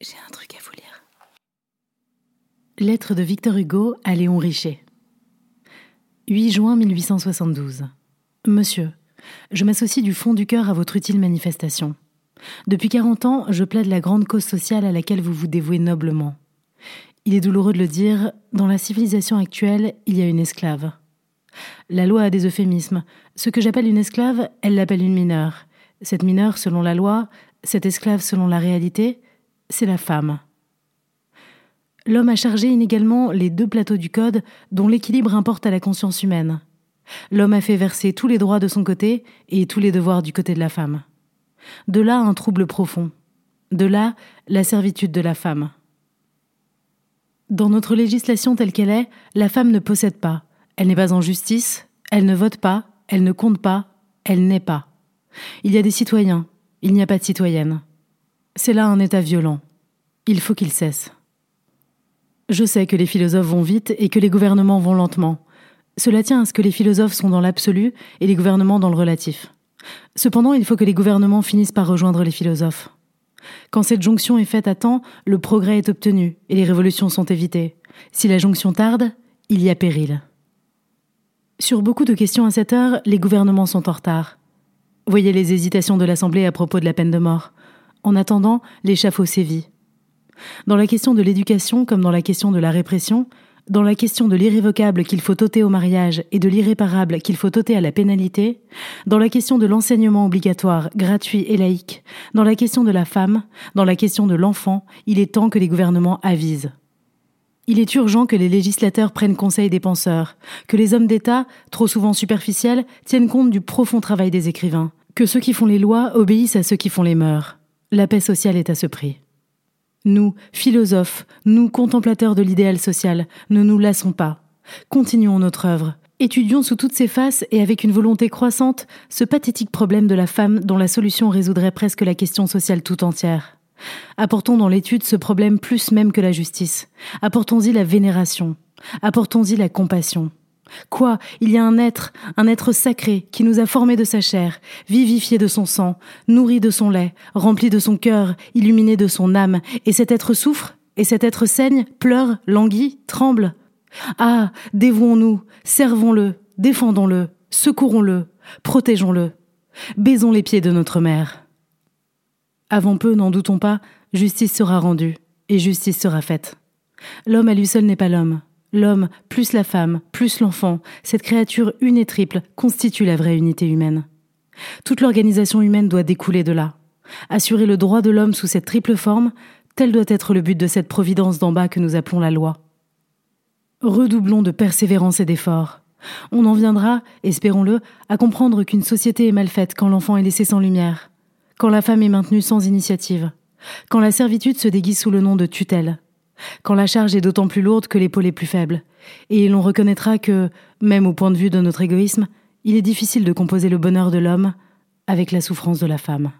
J'ai un truc à vous lire. Lettre de Victor Hugo à Léon Richer. 8 juin 1872. Monsieur, je m'associe du fond du cœur à votre utile manifestation. Depuis 40 ans, je plaide la grande cause sociale à laquelle vous vous dévouez noblement. Il est douloureux de le dire, dans la civilisation actuelle, il y a une esclave. La loi a des euphémismes. Ce que j'appelle une esclave, elle l'appelle une mineure. Cette mineure, selon la loi, cette esclave selon la réalité, c'est la femme. L'homme a chargé inégalement les deux plateaux du Code dont l'équilibre importe à la conscience humaine. L'homme a fait verser tous les droits de son côté et tous les devoirs du côté de la femme. De là un trouble profond. De là la servitude de la femme. Dans notre législation telle qu'elle est, la femme ne possède pas, elle n'est pas en justice, elle ne vote pas, elle ne compte pas, elle n'est pas. Il y a des citoyens, il n'y a pas de citoyennes. C'est là un état violent. Il faut qu'il cesse. Je sais que les philosophes vont vite et que les gouvernements vont lentement. Cela tient à ce que les philosophes sont dans l'absolu et les gouvernements dans le relatif. Cependant, il faut que les gouvernements finissent par rejoindre les philosophes. Quand cette jonction est faite à temps, le progrès est obtenu et les révolutions sont évitées. Si la jonction tarde, il y a péril. Sur beaucoup de questions à cette heure, les gouvernements sont en retard. Voyez les hésitations de l'Assemblée à propos de la peine de mort. En attendant, l'échafaud sévit. Dans la question de l'éducation comme dans la question de la répression, dans la question de l'irrévocable qu'il faut ôter au mariage et de l'irréparable qu'il faut ôter à la pénalité, dans la question de l'enseignement obligatoire, gratuit et laïque, dans la question de la femme, dans la question de l'enfant, il est temps que les gouvernements avisent. Il est urgent que les législateurs prennent conseil des penseurs, que les hommes d'État, trop souvent superficiels, tiennent compte du profond travail des écrivains, que ceux qui font les lois obéissent à ceux qui font les mœurs. La paix sociale est à ce prix. Nous, philosophes, nous, contemplateurs de l'idéal social, ne nous lassons pas. Continuons notre œuvre. Étudions sous toutes ses faces et avec une volonté croissante ce pathétique problème de la femme dont la solution résoudrait presque la question sociale tout entière. Apportons dans l'étude ce problème plus même que la justice. Apportons-y la vénération. Apportons-y la compassion. Quoi Il y a un être, un être sacré, qui nous a formés de sa chair, vivifié de son sang, nourri de son lait, rempli de son cœur, illuminé de son âme, et cet être souffre, et cet être saigne, pleure, languit, tremble. Ah, dévouons-nous, servons-le, défendons-le, secourons-le, protégeons-le, baisons les pieds de notre mère. Avant peu, n'en doutons pas, justice sera rendue, et justice sera faite. L'homme à lui seul n'est pas l'homme, L'homme, plus la femme, plus l'enfant, cette créature une et triple, constitue la vraie unité humaine. Toute l'organisation humaine doit découler de là. Assurer le droit de l'homme sous cette triple forme, tel doit être le but de cette providence d'en bas que nous appelons la loi. Redoublons de persévérance et d'effort. On en viendra, espérons-le, à comprendre qu'une société est mal faite quand l'enfant est laissé sans lumière, quand la femme est maintenue sans initiative, quand la servitude se déguise sous le nom de tutelle, quand la charge est d'autant plus lourde que l'épaule est plus faible, et l'on reconnaîtra que, même au point de vue de notre égoïsme, il est difficile de composer le bonheur de l'homme avec la souffrance de la femme.